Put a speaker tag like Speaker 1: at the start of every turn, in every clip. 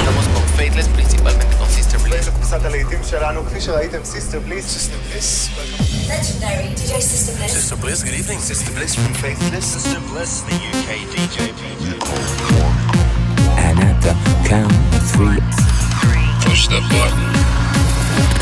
Speaker 1: estamos con Faithless, principalmente con Sister Bliss.
Speaker 2: קבוצת הלהיטים שלנו, כפי שראיתם, סיסטר בליס.
Speaker 3: Legendary DJ Sister Bliss.
Speaker 1: Sister Bliss, good evening. Sister Bliss from Faithless. Sister Bliss, the UK DJ.
Speaker 4: And at the count of three,
Speaker 1: Push the button.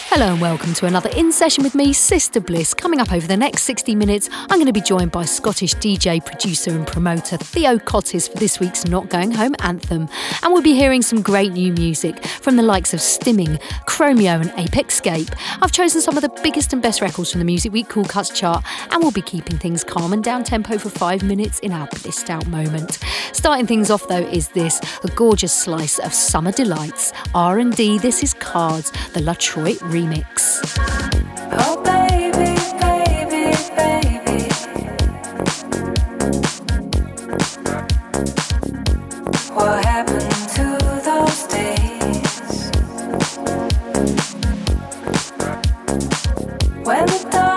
Speaker 5: Hello and welcome to another In Session with me, Sister Bliss. Coming up over the next 60 minutes, I'm going to be joined by Scottish DJ, producer, and promoter Theo Kottis for this week's Not Going Home anthem. And we'll be hearing some great new music from the likes of Stimming, Chromeo, and Apexscape. I've chosen some of the biggest and best records from the Music Week Cool Cuts chart, and we'll be keeping things calm and down tempo for five minutes in our blissed out moment. Starting things off though is this a gorgeous slice of summer delights. R&D. This is Cards, the Latroit remix.
Speaker 3: Oh baby, baby, baby. What happened to those days? When the doors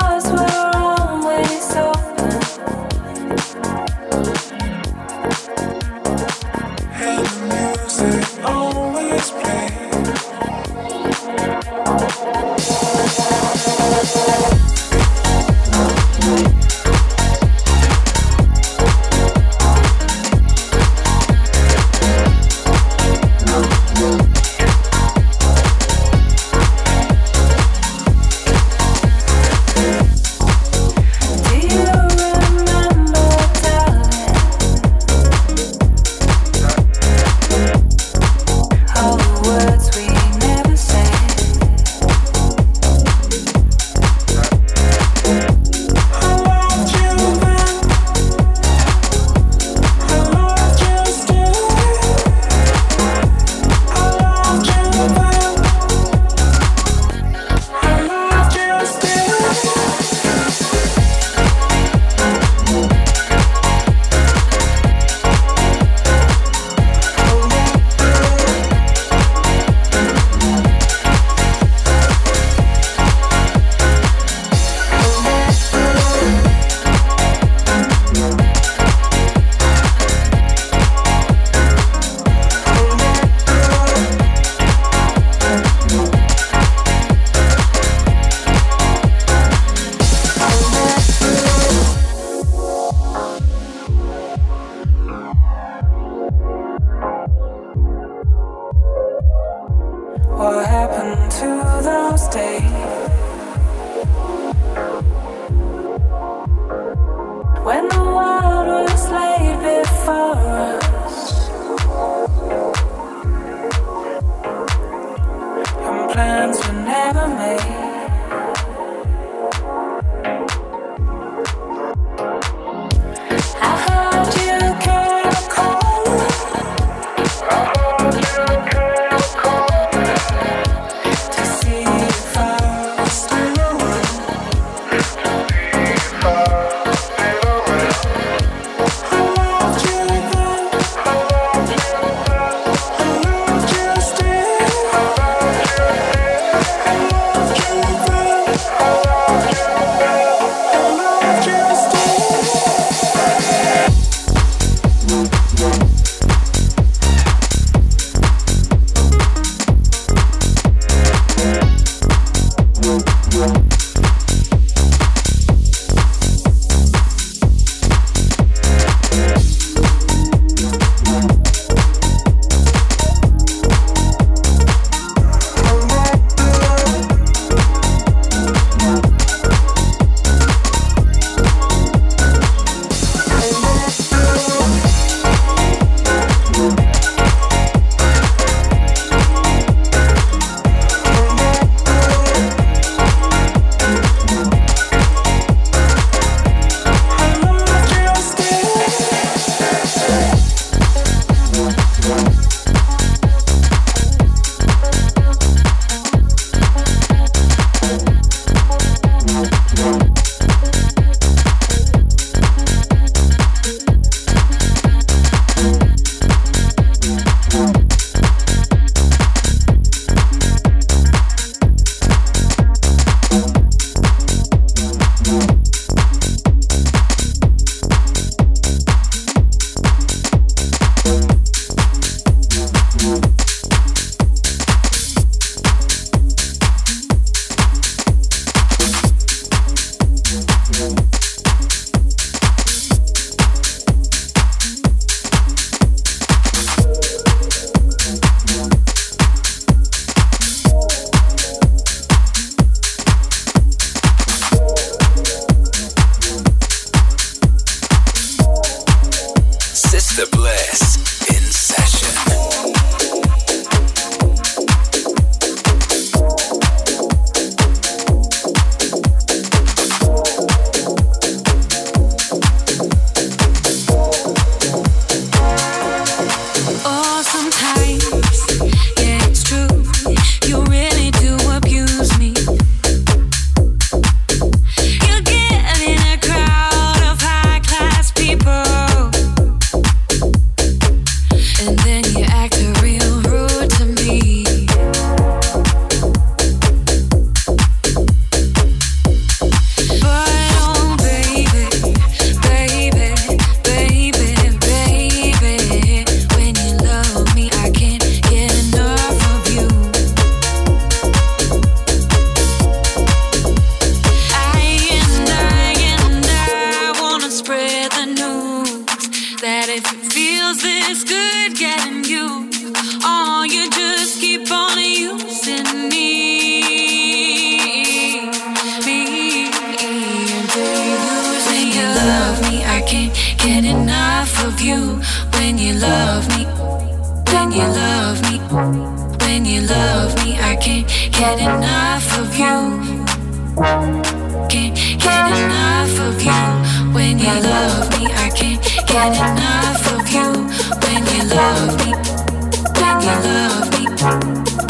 Speaker 3: you love me,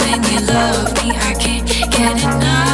Speaker 3: when you love me, I can't get enough.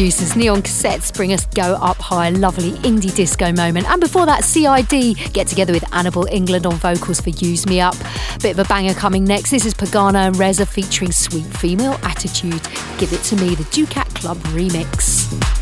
Speaker 6: Producers Neon Cassettes bring us Go Up High, lovely indie disco moment. And before that, CID get together with Anabel Englund on vocals for Use Me Up. Bit of a banger coming next. This is Pagano and Reza featuring Sweet Female Attitude. Give it to me, the Ducat Club remix.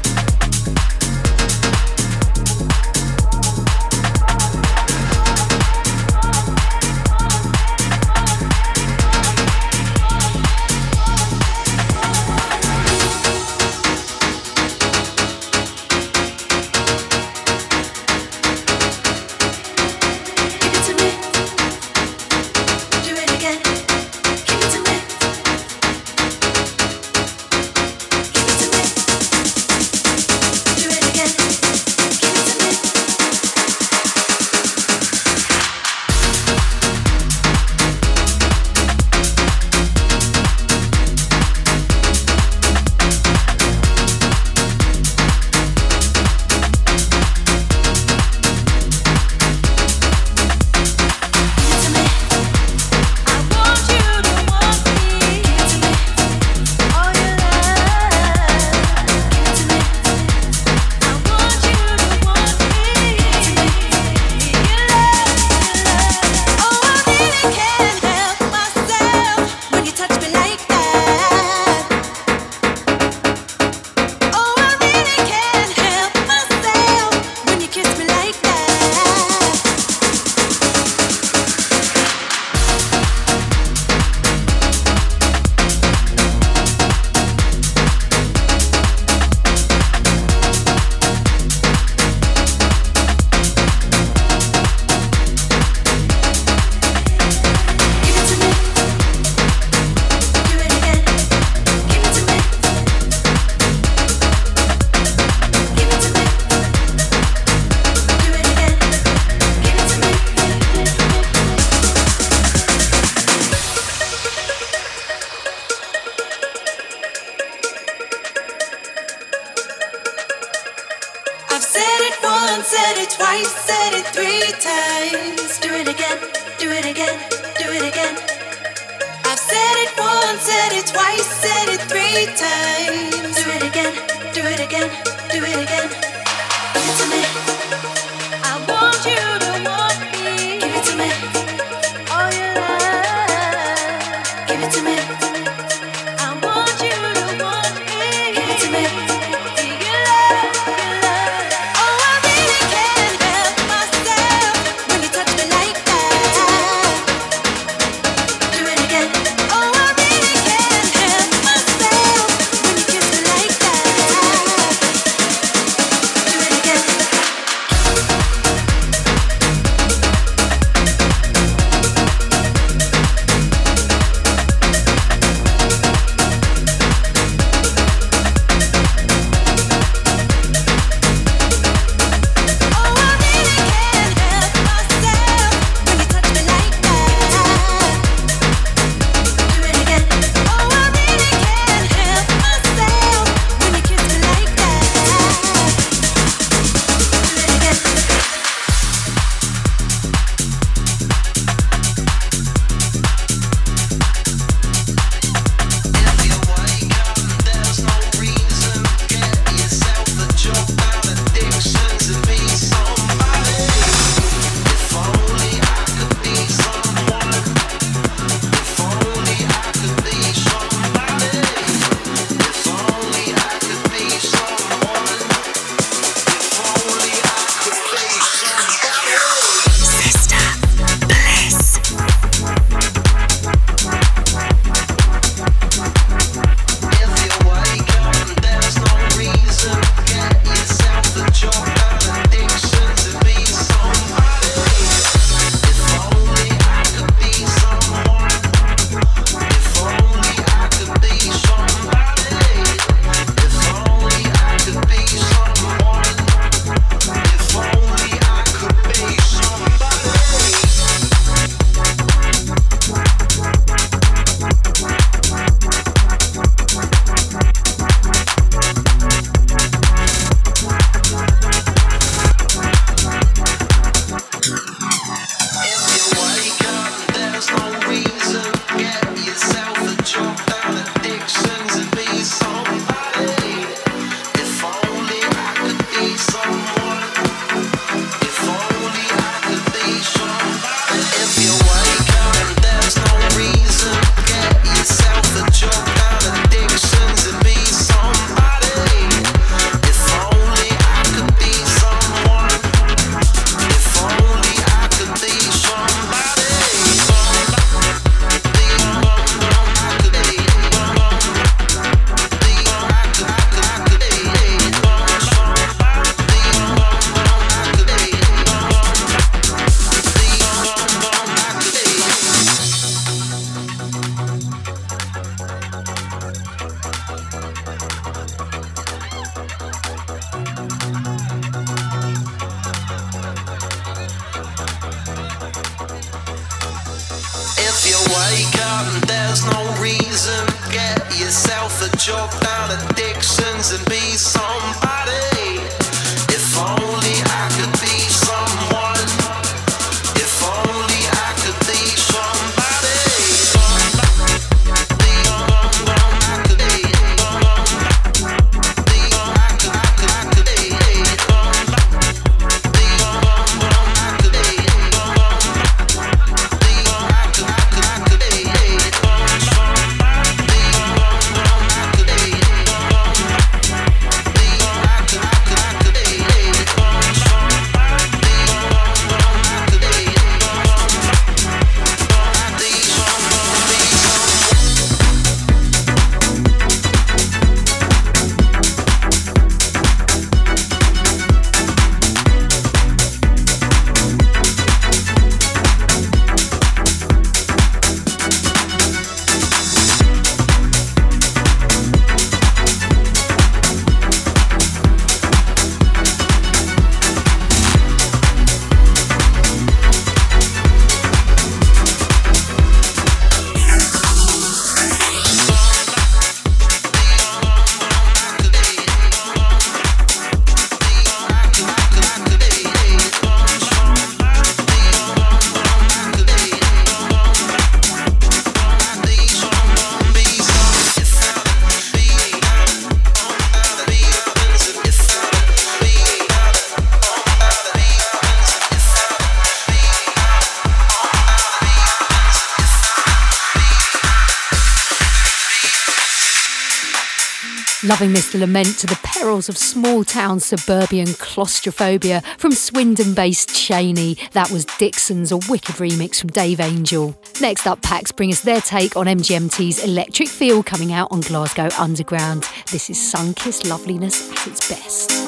Speaker 5: Loving lament to the perils of small town suburban claustrophobia from Swindon based Cheney. That was Dixon's, a wicked remix from Dave Angel. Next up, Pax bring us their take on MGMT's Electric Feel coming out on Glasgow Underground. This is Sunkissed Loveliness at its best.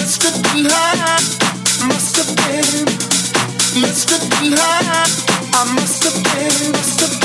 Speaker 4: must have been, must have been must have been, must have been.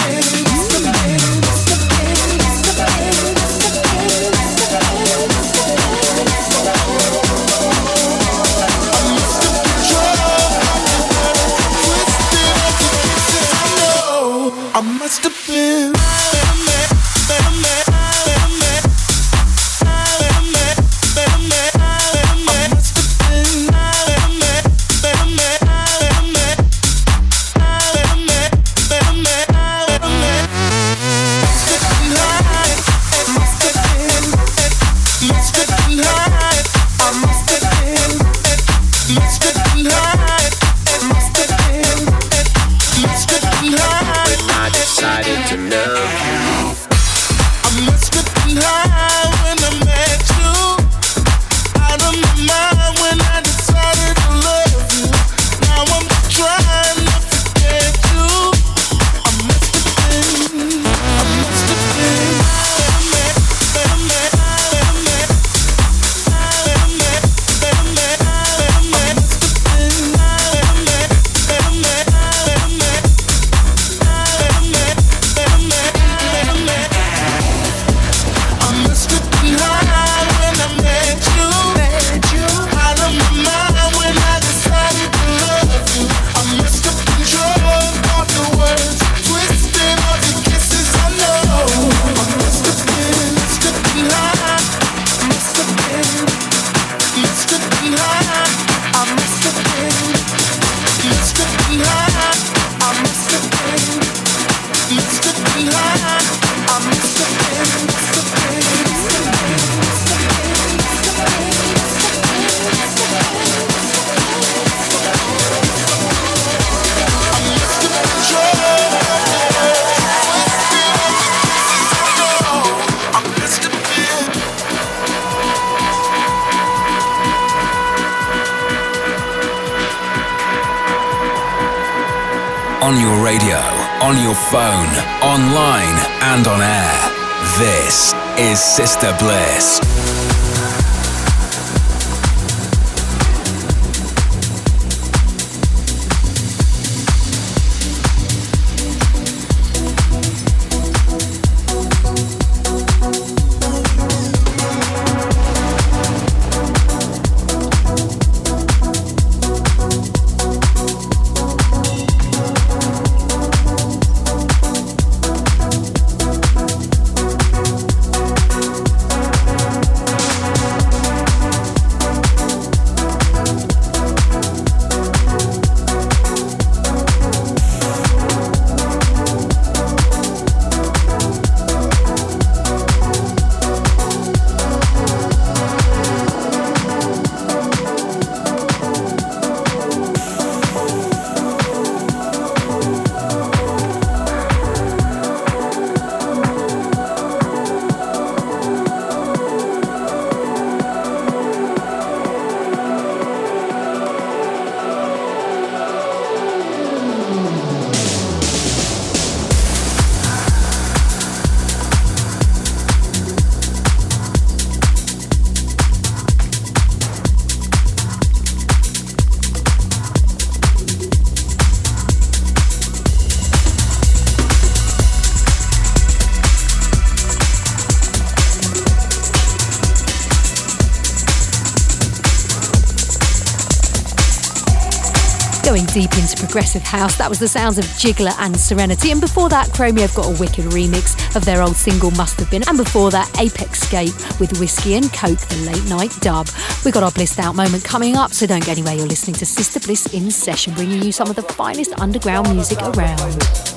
Speaker 4: On your phone, online, and on air. This is Sister Bliss.
Speaker 5: Deep into progressive house. That was the sounds of Jiggler and Serenity. And before that, Chromeo have got a wicked remix of their old single Must Have Been. And before that, Apexscape with Whiskey and Coke, the late night dub. We got our blissed out moment coming up, so don't go anywhere. You're listening to Sister Bliss in session, bringing you some of the finest underground music around.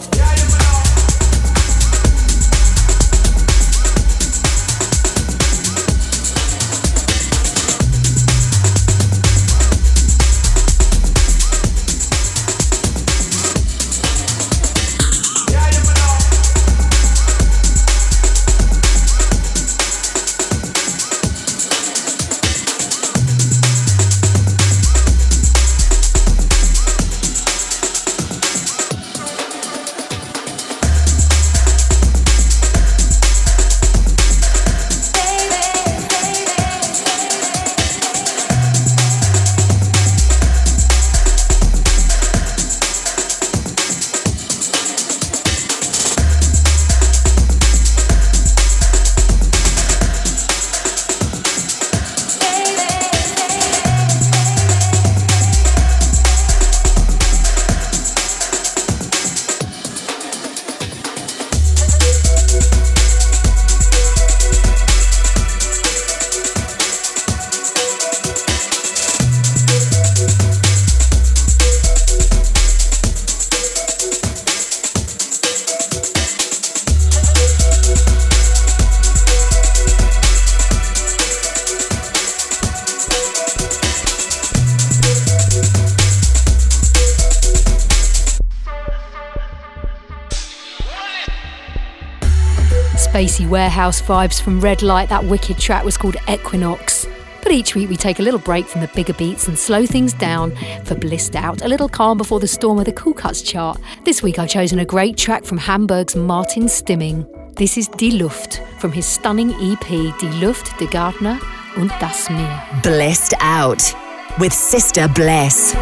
Speaker 5: Spacey warehouse vibes from Red Light. That wicked track was called Equinox. But each week we take a little break from the bigger beats and slow things down for Blissed Out, a little calm before the storm of the Cool Cuts chart. This week I've chosen a great track from Hamburg's Martin Stimming. This is Die Luft from his stunning EP Die Luft, Der Garten und Das Meer.
Speaker 7: Blissed Out with Sister Bliss.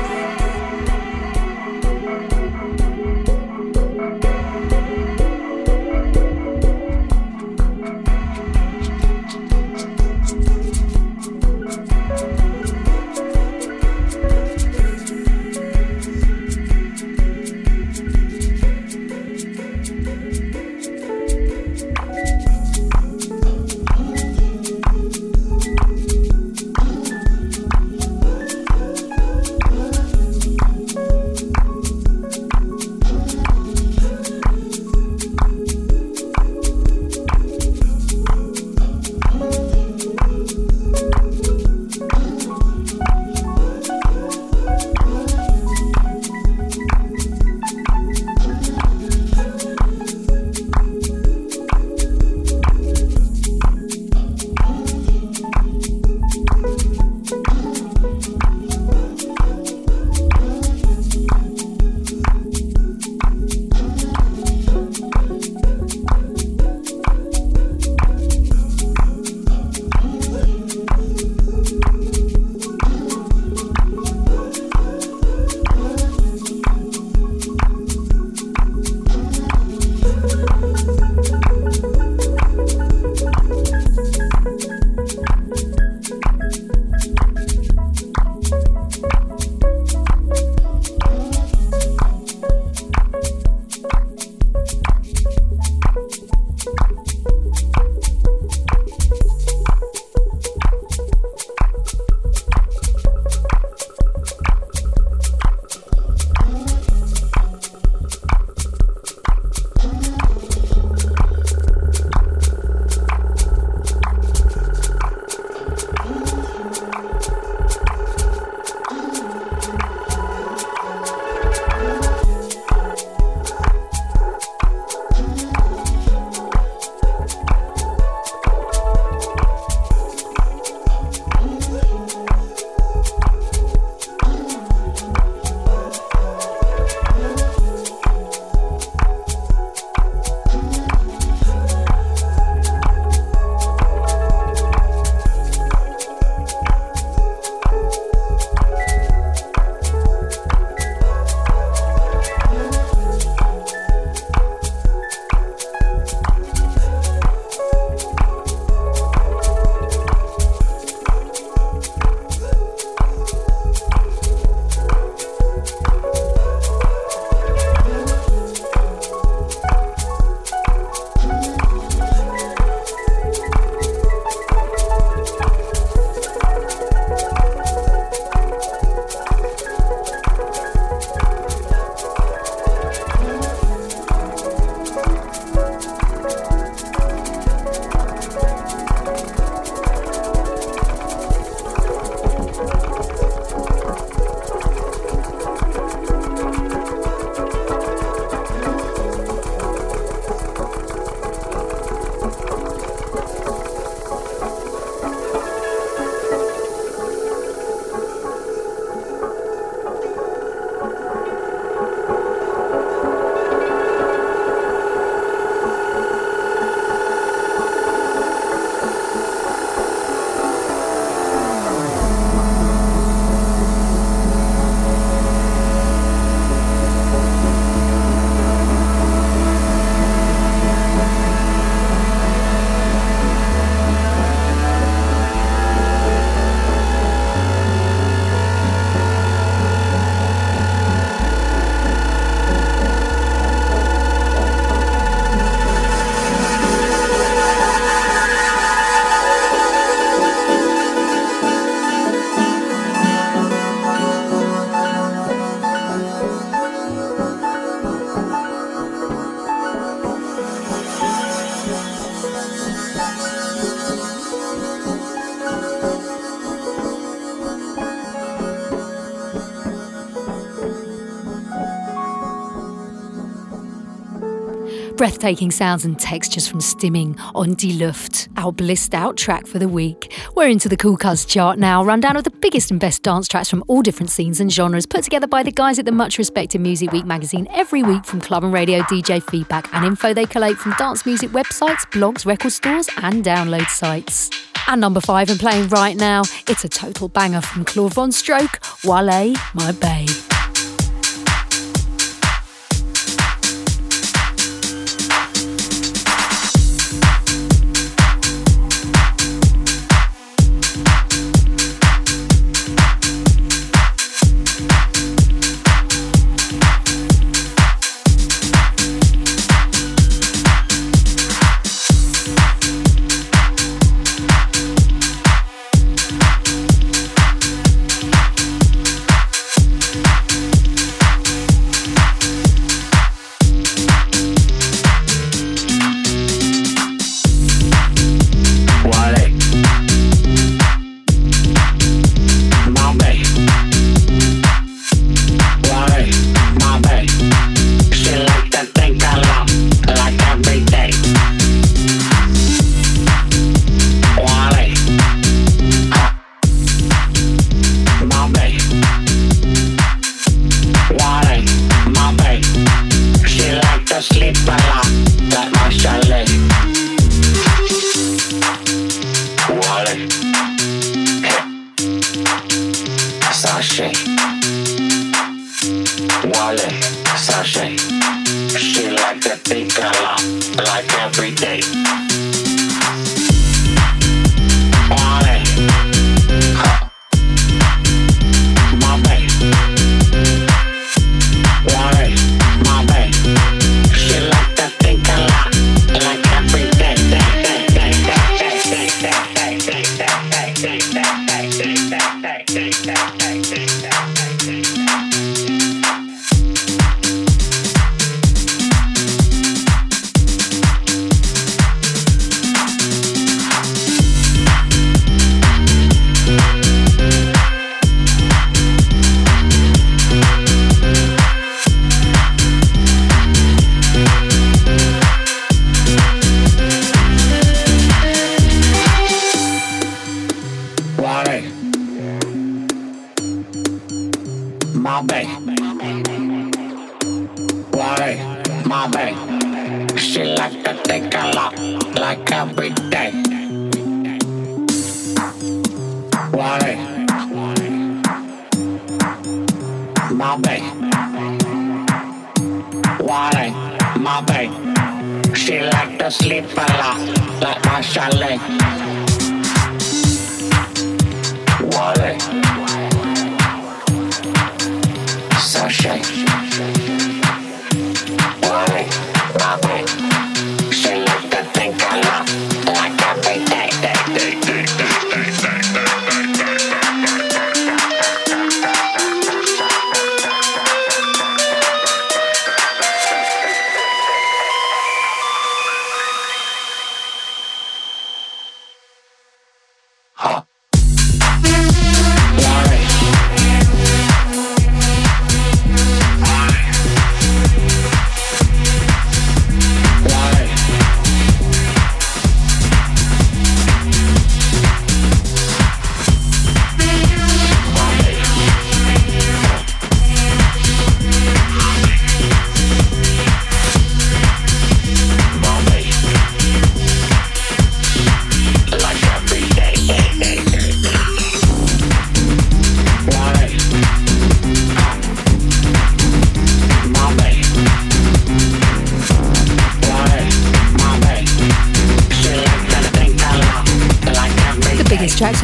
Speaker 8: Breathtaking sounds and textures from Stimming on Die Luft, our blissed out track for the week. We're into the Cool Cuts chart now, rundown of the biggest and best dance tracks from all different scenes and genres, put together by the guys at the much respected Music Week magazine every week from club and radio DJ feedback and info they collate from dance music websites, blogs, record stores, and download sites. And number five, and playing right now, it's a total banger from Claude VonStroke, Wale, My Babe.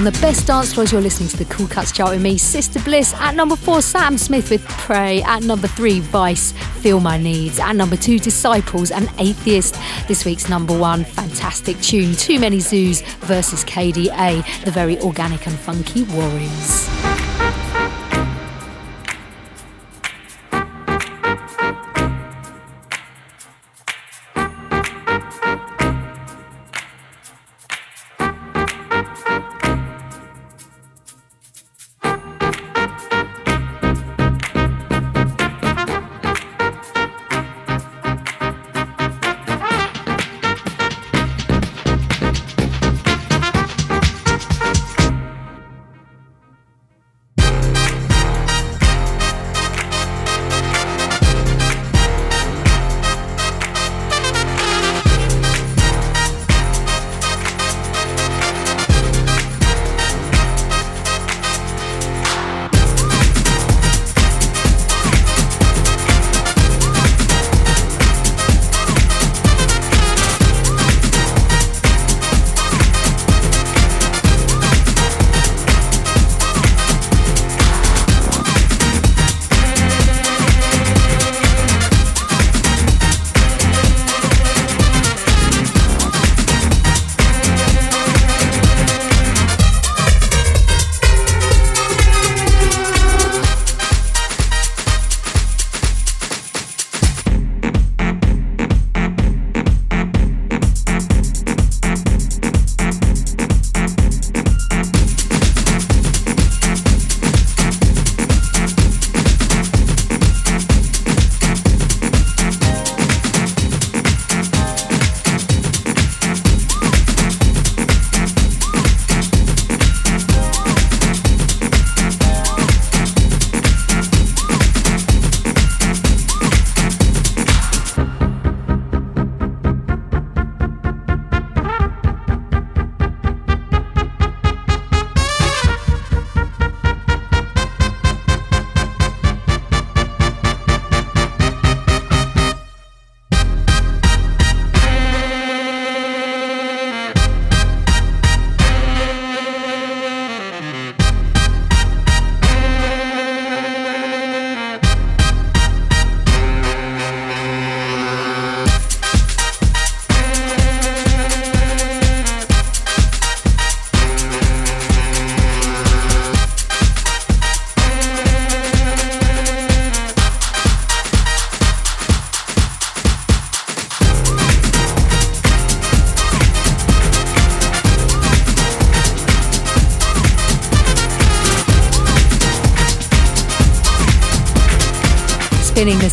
Speaker 8: On the best dance floors. You're listening to the Cool Cuts chart with me, Sister Bliss. At number four, Sam Smith with Pray. At number three, Weiss, Feel My Needs. At number two, Disciples and Atheist. This week's number one, fantastic tune, Too Many Zoos versus KDA, the very organic and funky Warriors.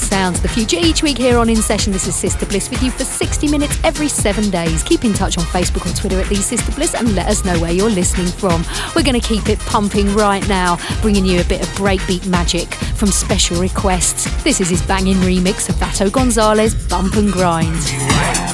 Speaker 9: Sounds of the future each week here on In Session. This is Sister Bliss with you for 60 minutes every seven days. Keep in touch on Facebook or Twitter at the Sister Bliss and let us know where you're listening from. We're going to keep it pumping right now, bringing you a bit of breakbeat magic from special requests. This is his banging remix of Vato Gonzalez, Bump and Grind.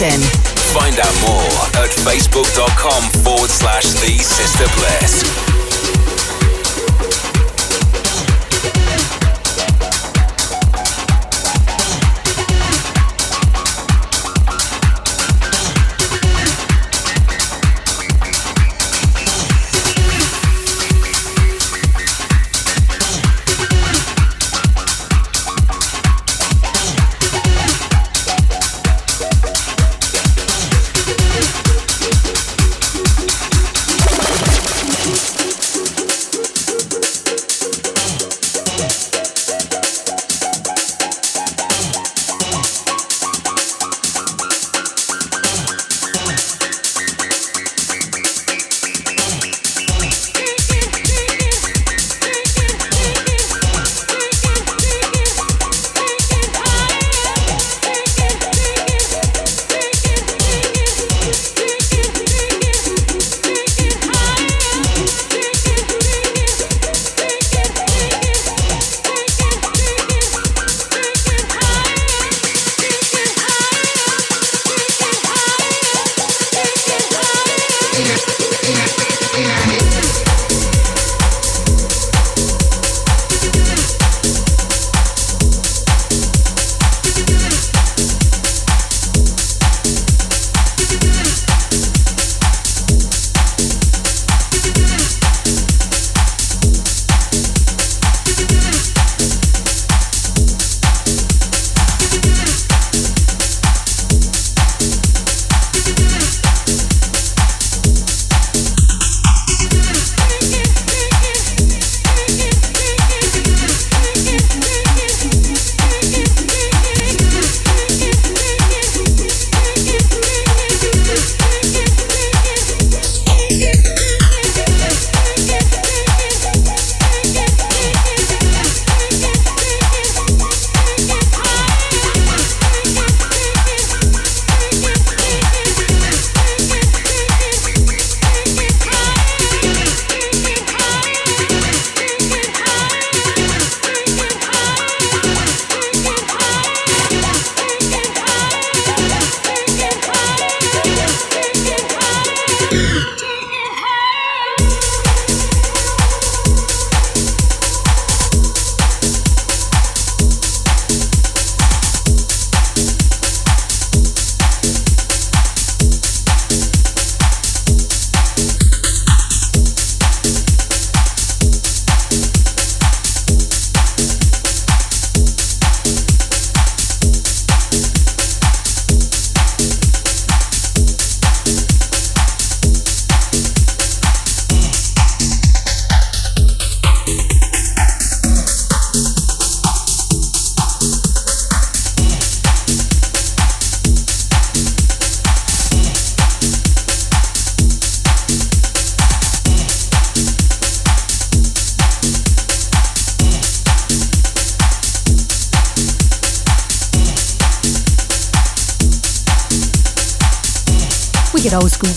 Speaker 4: In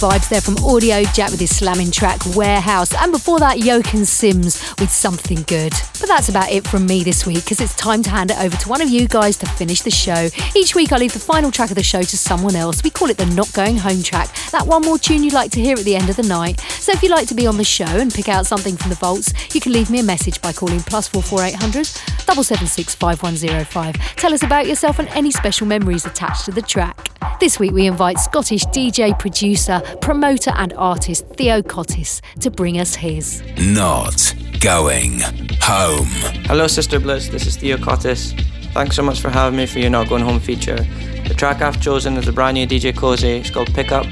Speaker 5: vibes there from Audio Jack with his slamming track Warehouse, and before that, Yoke Sims with Something Good. But that's about it from me this week because it's time to hand it over to one of you guys to finish the show. Each week, I leave the final track of the show to someone else. We call it the Not Going Home track, that one more tune you'd like to hear at the end of the night. So if you'd like to be on the show and pick out something from the vaults, you can leave me a message by calling plus four four eight hundred double seven six five one zero five. Tell us about yourself and any special memories attached to the track. This week, we invite Scottish DJ, producer, promoter, and artist Theo Kottis to bring us his
Speaker 4: Not Going Home.
Speaker 10: Hello, Sister Bliss. This is Theo Kottis. Thanks so much for having me for your Not Going Home feature. The track I've chosen is a brand new DJ Koze. It's called Pickup.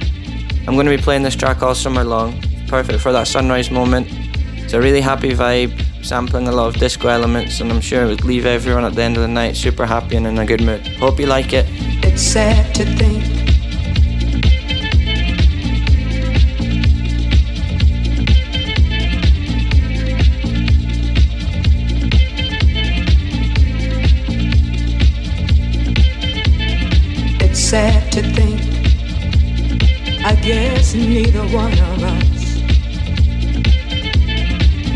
Speaker 10: I'm going to be playing this track all summer long. Perfect for that sunrise moment. It's a really happy vibe, sampling a lot of disco elements, and I'm sure it would leave everyone at the end of the night super happy and in a good mood. Hope you like it.
Speaker 11: It's sad to think It's sad to think I guess neither one of us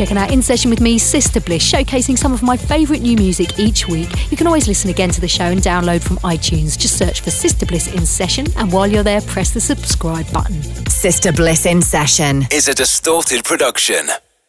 Speaker 5: checking out In Session with me, Sister Bliss, showcasing some of my favourite new music each week. You can always listen again to the show and download from iTunes. Just search for Sister Bliss In Session, and while you're there, press the subscribe button.
Speaker 7: Sister Bliss in session.
Speaker 4: Is a distorted production.